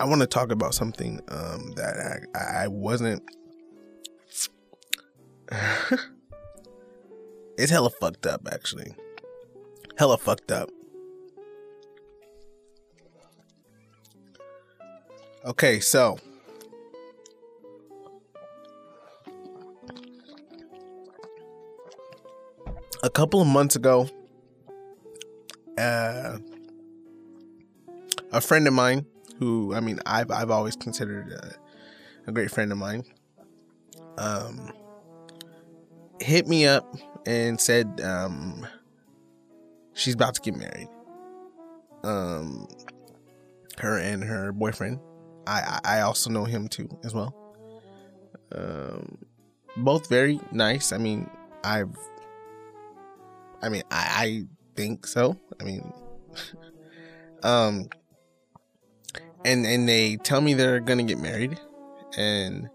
I want to talk about something um, that I, I wasn't. it's hella fucked up, actually. Hella fucked up. Okay, so a couple of months ago, uh, a friend of mine who I mean I've I've always considered a, a great friend of mine, um, hit me up and said um, she's about to get married. Um, her and her boyfriend. I I also know him too as well. Um, both very nice. I mean, I've. I mean, I, I think so. I mean, um, and and they tell me they're gonna get married, and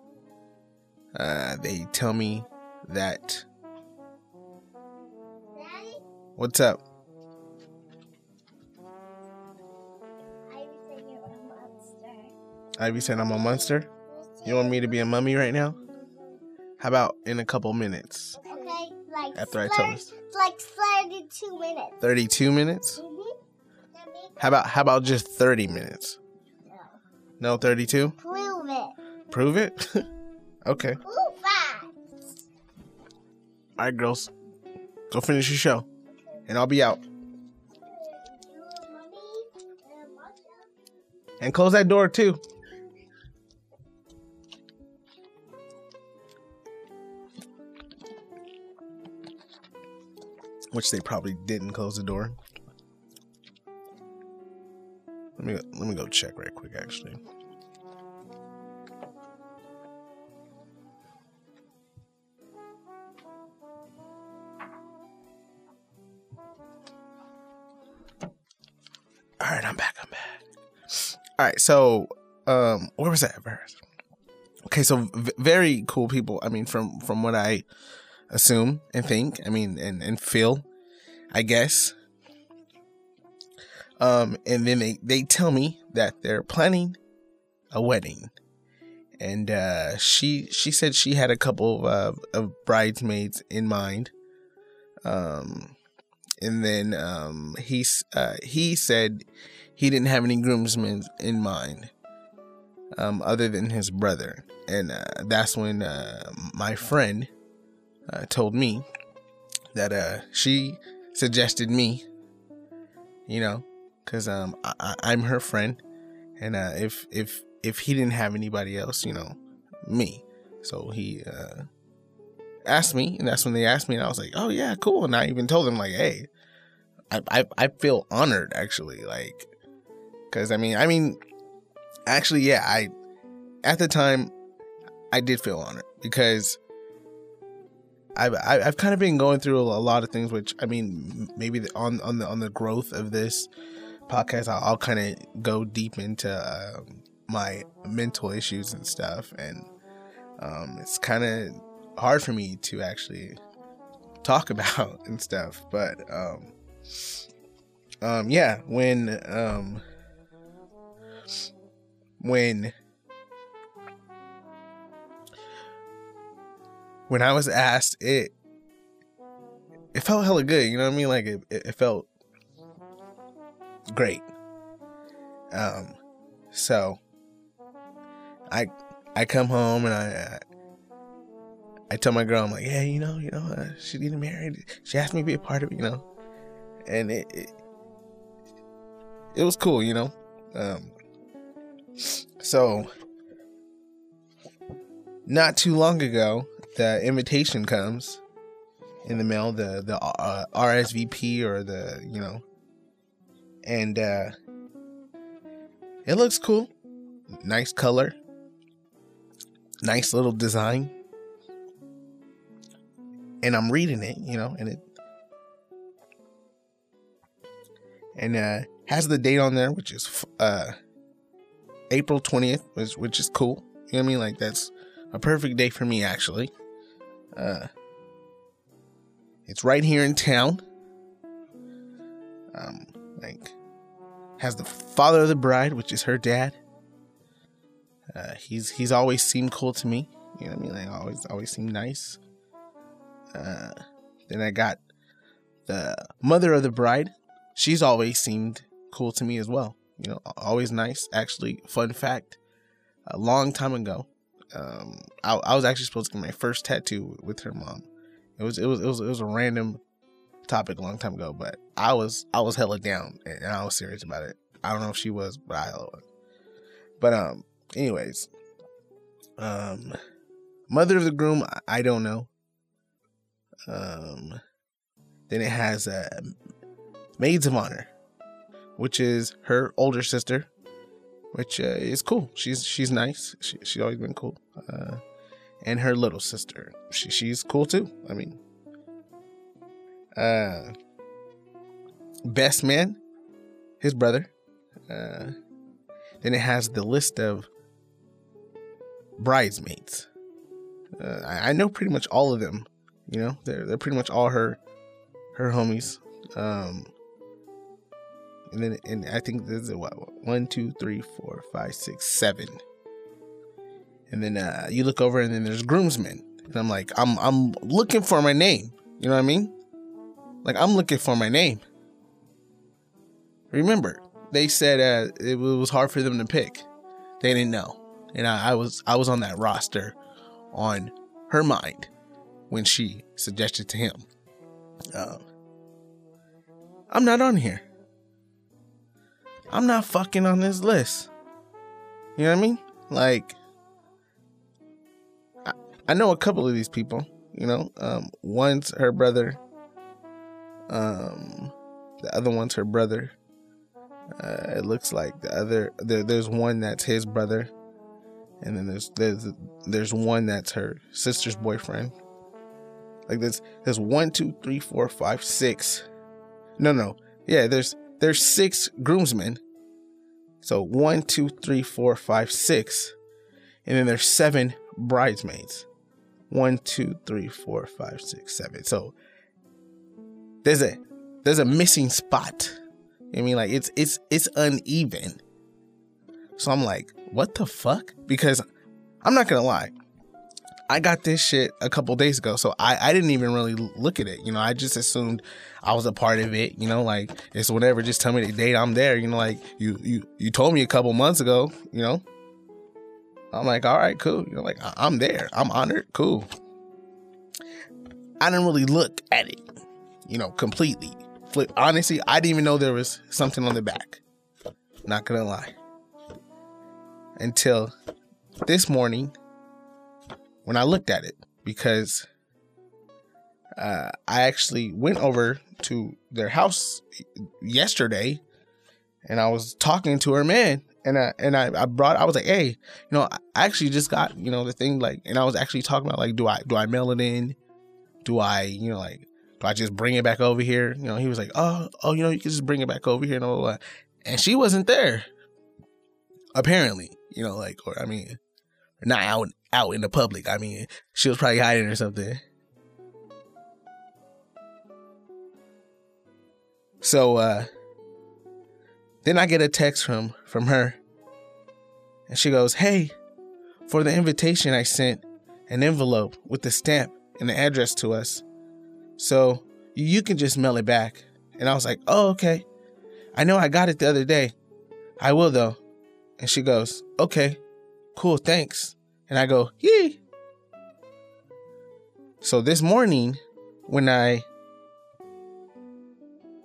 uh, they tell me that. Daddy? What's up? Ivy said I'm a monster. You want me to be a mummy right now? How about in a couple minutes? Okay, like After I tell this. like thirty-two minutes. 32 minutes? Mm-hmm. How about how about just 30 minutes? No. No 32? Prove it. Prove it? okay. All right, girls. Go finish your show. And I'll be out. And close that door too. Which they probably didn't close the door. Let me let me go check right quick actually. All right, I'm back. I'm back. All right, so um, where was that verse? Okay, so v- very cool people. I mean, from from what I assume and think, I mean, and and feel, I guess. Um, and then they they tell me that they're planning a wedding, and uh, she she said she had a couple of uh, of bridesmaids in mind. Um, and then um, he uh, he said he didn't have any groomsmen in mind, um, other than his brother, and uh, that's when uh, my friend uh, told me that uh, she suggested me, you know, because um, I- I'm her friend, and uh, if if if he didn't have anybody else, you know, me, so he uh, asked me, and that's when they asked me, and I was like, oh yeah, cool, and I even told them like, hey. I, I, I feel honored actually like because i mean i mean actually yeah i at the time i did feel honored because i've i've kind of been going through a lot of things which i mean maybe on on the on the growth of this podcast i'll, I'll kind of go deep into um, my mental issues and stuff and um it's kind of hard for me to actually talk about and stuff but um um yeah when um when when i was asked it it felt hella good you know what i mean? Like it, it, it felt great um so i i come home and i I tell my girl, I'm like, yeah, you know, you know, uh, she's getting married. She asked me to be a part of it, you know, and it it, it was cool, you know. Um, so not too long ago, the invitation comes in the mail, the the uh, RSVP or the you know, and uh, it looks cool, nice color, nice little design and I'm reading it, you know, and it and uh has the date on there, which is uh April 20th, which which is cool. You know what I mean? Like that's a perfect day for me actually. Uh it's right here in town. Um like has the father of the bride, which is her dad, Uh, he's he's always seemed cool to me. You know what I mean? Like always always seemed nice. Uh, then I got the mother of the bride. She's always seemed cool to me as well. You know, always nice. Actually, fun fact: a long time ago, um, I, I was actually supposed to get my first tattoo with her mom. It was it was it was it was a random topic a long time ago, but I was I was hella down and I was serious about it. I don't know if she was, but I was. But um, anyways, um, mother of the groom, I don't know. Um, then it has uh, maids of honor, which is her older sister, which uh, is cool. She's she's nice. She, she's always been cool. Uh, and her little sister, she, she's cool too. I mean, uh, best man, his brother. Uh, then it has the list of bridesmaids. Uh, I, I, know pretty much all of them. You know, they're they're pretty much all her her homies. Um, and then and I think there's a what one, two, three, four, five, six, seven. And then uh, you look over, and then there's groomsmen. And I'm like, I'm I'm looking for my name. You know what I mean? Like I'm looking for my name. Remember, they said uh, it was hard for them to pick. They didn't know, and I, I was I was on that roster, on her mind, when she suggested to him. Uh, I'm not on here. I'm not fucking on this list. You know what I mean? Like, I, I know a couple of these people. You know, um, one's her brother. Um, the other one's her brother. Uh, it looks like the other there, there's one that's his brother, and then there's there's there's one that's her sister's boyfriend. Like there's there's one, two, three, four, five, six. No, no, yeah. There's there's six groomsmen. So one, two, three, four, five, six, and then there's seven bridesmaids. One, two, three, four, five, six, seven. So there's a there's a missing spot. I mean, like it's it's it's uneven. So I'm like, what the fuck? Because I'm not gonna lie, I got this shit a couple days ago, so I I didn't even really look at it. You know, I just assumed I was a part of it. You know, like it's whatever. Just tell me the date I'm there. You know, like you you you told me a couple months ago. You know, I'm like, all right, cool. You know, like I'm there. I'm honored. Cool. I didn't really look at it you know, completely. Flip. Honestly, I didn't even know there was something on the back. Not gonna lie. Until this morning when I looked at it because uh, I actually went over to their house yesterday and I was talking to her man and I and I, I brought I was like, hey, you know, I actually just got, you know, the thing like and I was actually talking about like do I do I mail it in? Do I, you know, like do I just bring it back over here? You know, he was like, oh, oh, you know, you can just bring it back over here and all that. And she wasn't there. Apparently, you know, like, or I mean, not out out in the public. I mean, she was probably hiding or something. So uh then I get a text from from her. And she goes, "Hey, for the invitation I sent an envelope with the stamp and the address to us. So you can just mail it back. And I was like, oh, okay. I know I got it the other day. I will though. And she goes, okay, cool, thanks. And I go, yee. So this morning, when I,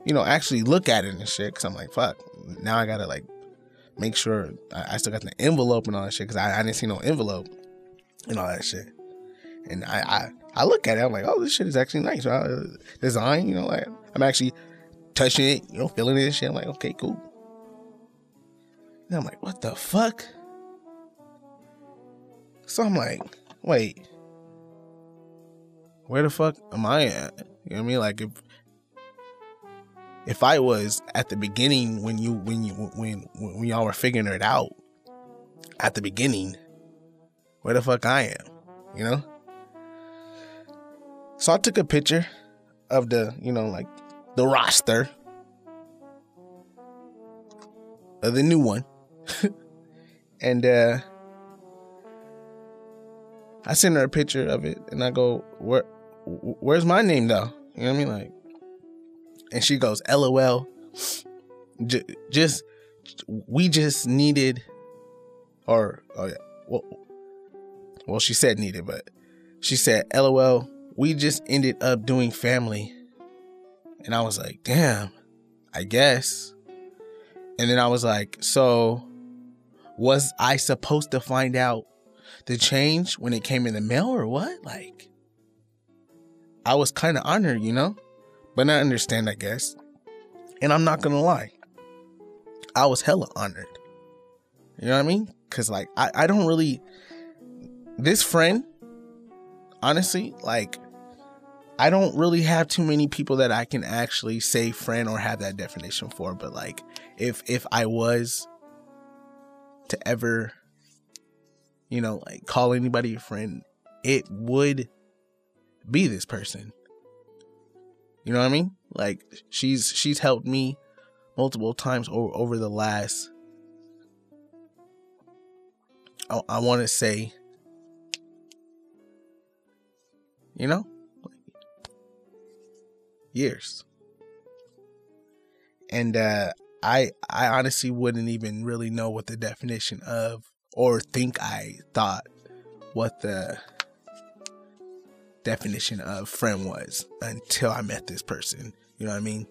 you know, actually look at it and shit, because I'm like, fuck, now I gotta like make sure I, still got the envelope and all that shit, because I, I didn't see no envelope and all that shit. And I, I I look at it, I'm like, oh, this shit is actually nice. Right? Uh, design, you know, like I'm actually touching it, you know, feeling it and shit. I'm like, okay, cool. And I'm like, what the fuck? So I'm like, wait, where the fuck am I at? You know what I mean? Like if if I was at the beginning when you when you when when y'all were figuring it out at the beginning, where the fuck I am, you know? So I took a picture of the, you know, like the roster of the new one. and uh I send her a picture of it and I go, Where where's my name though? You know what I mean? Like and she goes, LOL. J- just we just needed or oh yeah. Well, well she said needed, but she said, LOL, we just ended up doing family. And I was like, damn, I guess. And then I was like, so was I supposed to find out the change when it came in the mail or what? Like, I was kind of honored, you know? But I understand, I guess. And I'm not gonna lie, I was hella honored. You know what I mean? Cause like I, I don't really this friend, honestly, like I don't really have too many people that I can actually say friend or have that definition for. But like if if I was to ever, you know, like call anybody a friend, it would be this person. You know what I mean? Like she's she's helped me multiple times over over the last I, I want to say you know years and uh I I honestly wouldn't even really know what the definition of or think I thought what the definition of friend was until I met this person. You know what I mean?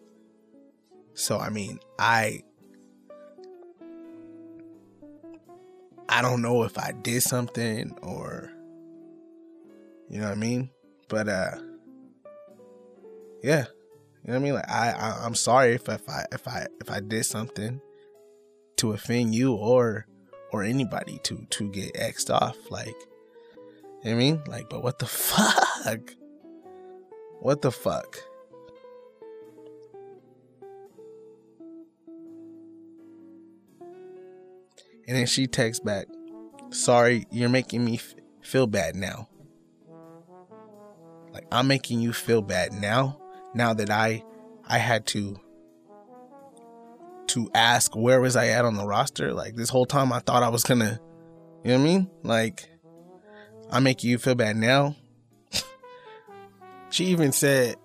So I mean, I I don't know if I did something or you know what I mean? But uh yeah, you know what I mean? Like I, I am sorry if, if I if I if I did something to offend you or or anybody to to get xed off. Like you know I mean? Like, but what the fuck? What the fuck? And then she texts back, Sorry, you're making me f- feel bad now. Like, I'm making you feel bad now now that I I had to to ask where was I at on the roster. Like this whole time I thought I was gonna you know what I mean? Like I make you feel bad now. she even said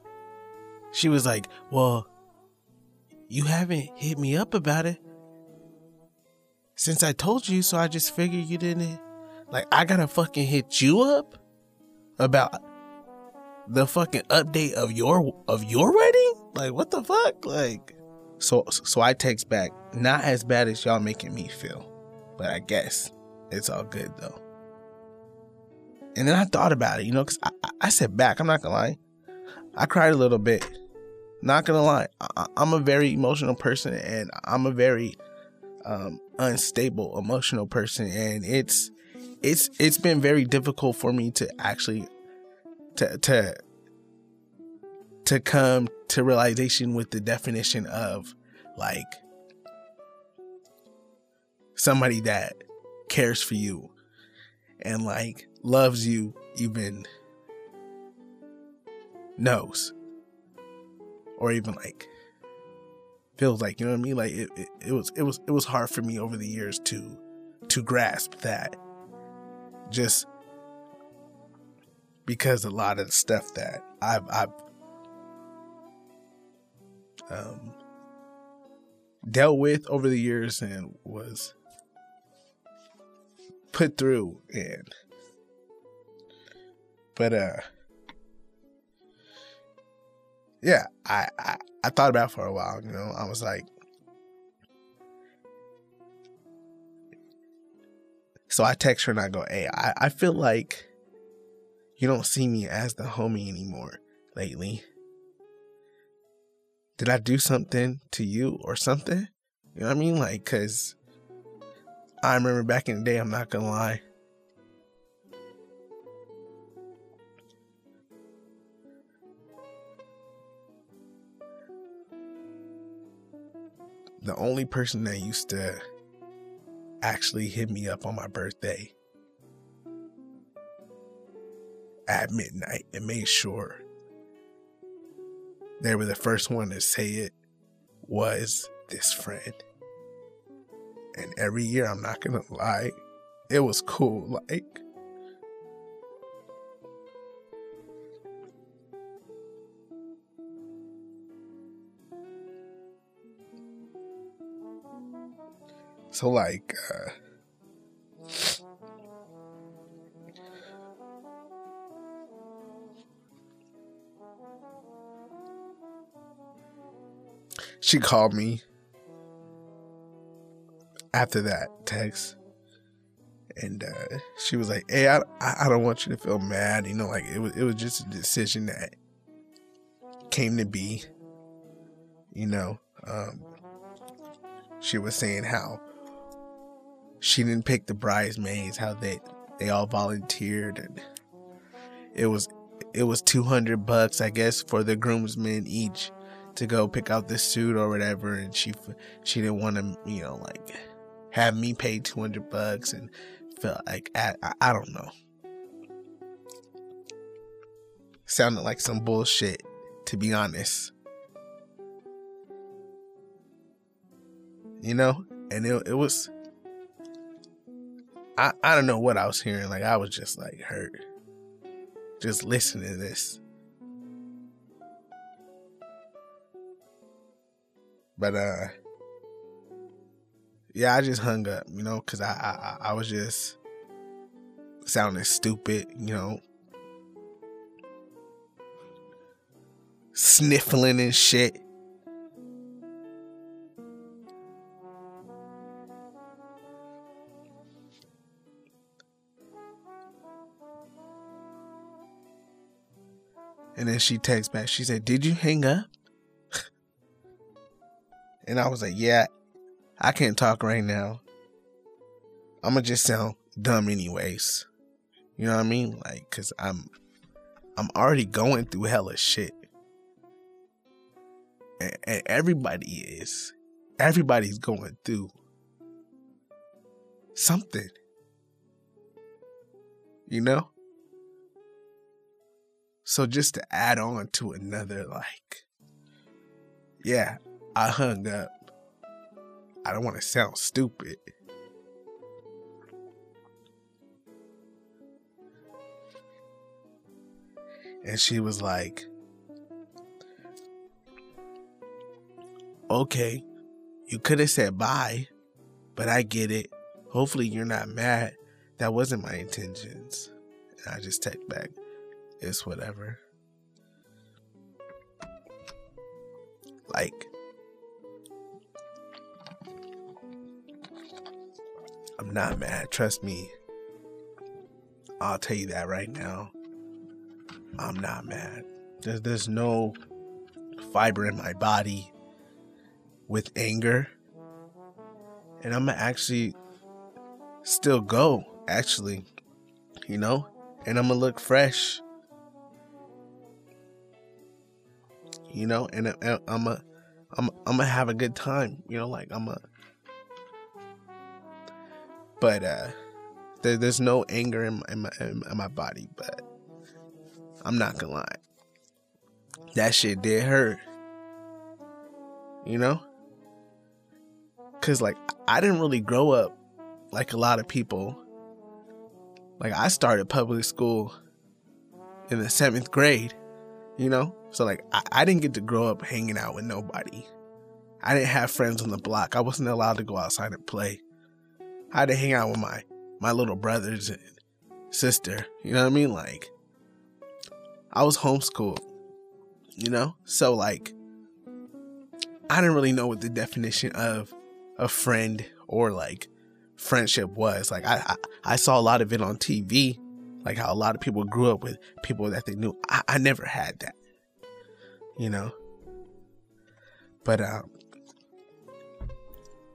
she was like, Well, you haven't hit me up about it since I told you, so I just figured you didn't like I gotta fucking hit you up about the fucking update of your of your wedding? Like what the fuck? Like so so I text back, not as bad as y'all making me feel. But I guess it's all good though. And then I thought about it, you know, cause I, I said back, I'm not gonna lie. I cried a little bit. Not gonna lie. I, I'm a very emotional person and I'm a very um, unstable emotional person and it's it's it's been very difficult for me to actually to to to come to realization with the definition of like somebody that cares for you and like loves you even knows or even like feels like you know what i mean? Like it, it, it was it was it was hard for me over the years to to grasp that just because a lot of the stuff that I've, I've um, dealt with over the years and was put through and but uh yeah I, I i thought about for a while you know i was like so i text her and i go hey i, I feel like you don't see me as the homie anymore lately. Did I do something to you or something? You know what I mean? Like, cause I remember back in the day, I'm not gonna lie. The only person that used to actually hit me up on my birthday at midnight and made sure they were the first one to say it was this friend. And every year, I'm not gonna lie, it was cool. Like, so like, uh, She called me after that text and uh, she was like, "Hey, I, I don't want you to feel mad. You know, like it was it was just a decision that came to be. You know, um, she was saying how she didn't pick the bridesmaids, how they they all volunteered, and it was it was two hundred bucks, I guess, for the groomsmen each to go pick out this suit or whatever, and she she didn't want to, you know, like have me pay two hundred bucks and felt like I, I, I don't know. Sounded like some bullshit, to be honest. You know, and it it was. I I don't know what I was hearing. Like I was just like hurt, just listening to this. But uh yeah, I just hung up, you know, because I, I I was just sounding stupid, you know, sniffling and shit. And then she texts back. She said, Did you hang up? And I was like, Yeah, I can't talk right now. I'm gonna just sound dumb anyways. You know what I mean? Like, cause I'm, I'm already going through hella shit, and, and everybody is, everybody's going through something. You know. So just to add on to another, like, yeah, I hung up I don't want to sound stupid. And she was like, Okay, you could have said bye, but I get it. Hopefully, you're not mad. That wasn't my intentions. And I just text back, It's whatever. Like, not mad. Trust me. I'll tell you that right now. I'm not mad. There's, there's no fiber in my body with anger. And I'm gonna actually still go, actually, you know? And I'm gonna look fresh. You know, and I'm a, I'm, I'm gonna have a good time. You know, like I'm a, but uh, there, there's no anger in my, in my, in my body. But I'm not gonna lie, that shit did hurt. You know, cause like I didn't really grow up like a lot of people. Like I started public school in the seventh grade, you know? So like I, I, didn't get to grow up hanging out with nobody. I didn't have friends on the block. I wasn't allowed to go outside and play. I had to hang out with my my little brothers and sister. You know what I mean? Like I was homeschooled. You know? So like I didn't really know what the definition of a friend or like friendship was. Like I, I, I saw a lot of it on TV, like how a lot of people grew up with people that they knew. I, I never had that. You know? But um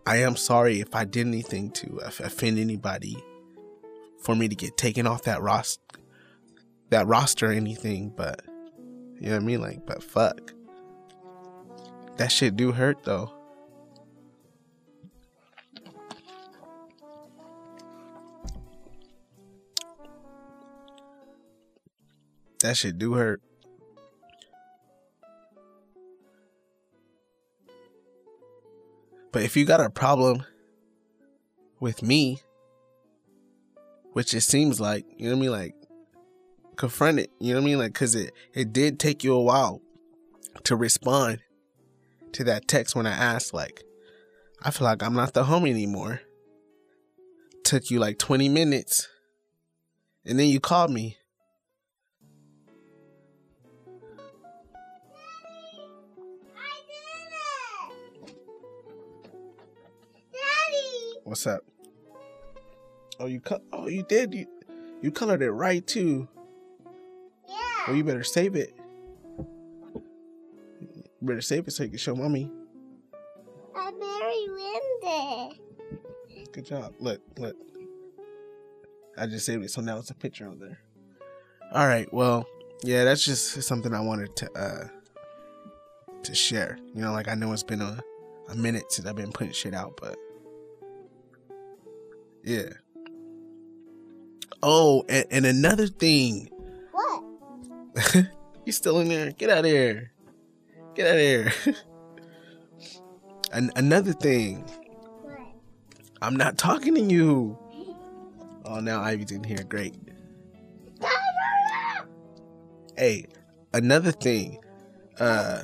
I am sorry if I did anything to offend anybody for me to get taken off that roster that roster or anything, but you know what I mean? Like, but fuck. That shit do hurt though. That shit do hurt. But if you got a problem with me, which it seems like, you know what I mean? Like, confront it, you know what I mean? Like, cause it, it did take you a while to respond to that text when I asked, like, I feel like I'm not the homie anymore. took you like 20 minutes. And then you called me. What's up? Oh, you cut. Oh, you did. You you colored it right too. Yeah. Well, you better save it. You better save it so you can show mommy. I'm very windy. Good job. Look, look. I just saved it, so now it's a picture on there. All right. Well, yeah, that's just something I wanted to uh to share. You know, like I know it's been a a minute since I've been putting shit out, but yeah. Oh, and, and another thing. What? you still in there? Get out of here. Get out of here. and another thing. What? I'm not talking to you. Oh, now Ivy's in here. Great. Hey, another thing. Uh,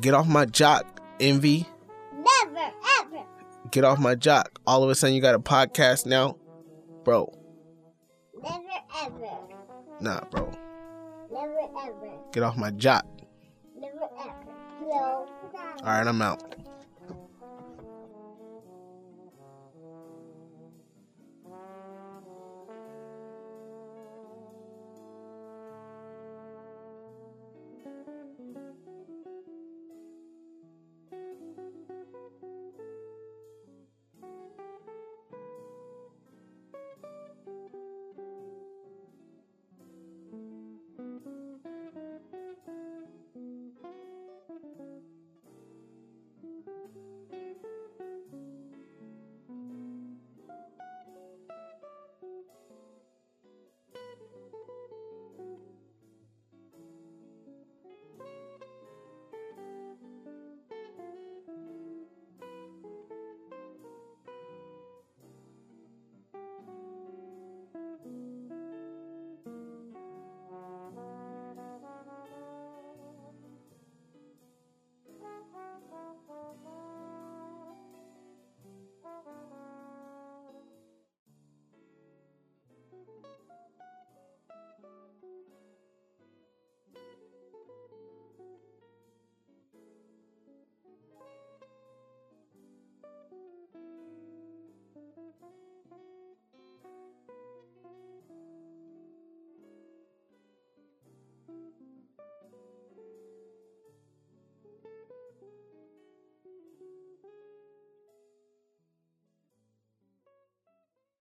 get off my jock, envy. Never, ever. Get off my jock. All of a sudden, you got a podcast now, bro. Never, ever. Nah, bro. Never, ever. Get off my jock. Never, ever. No. All right, I'm out.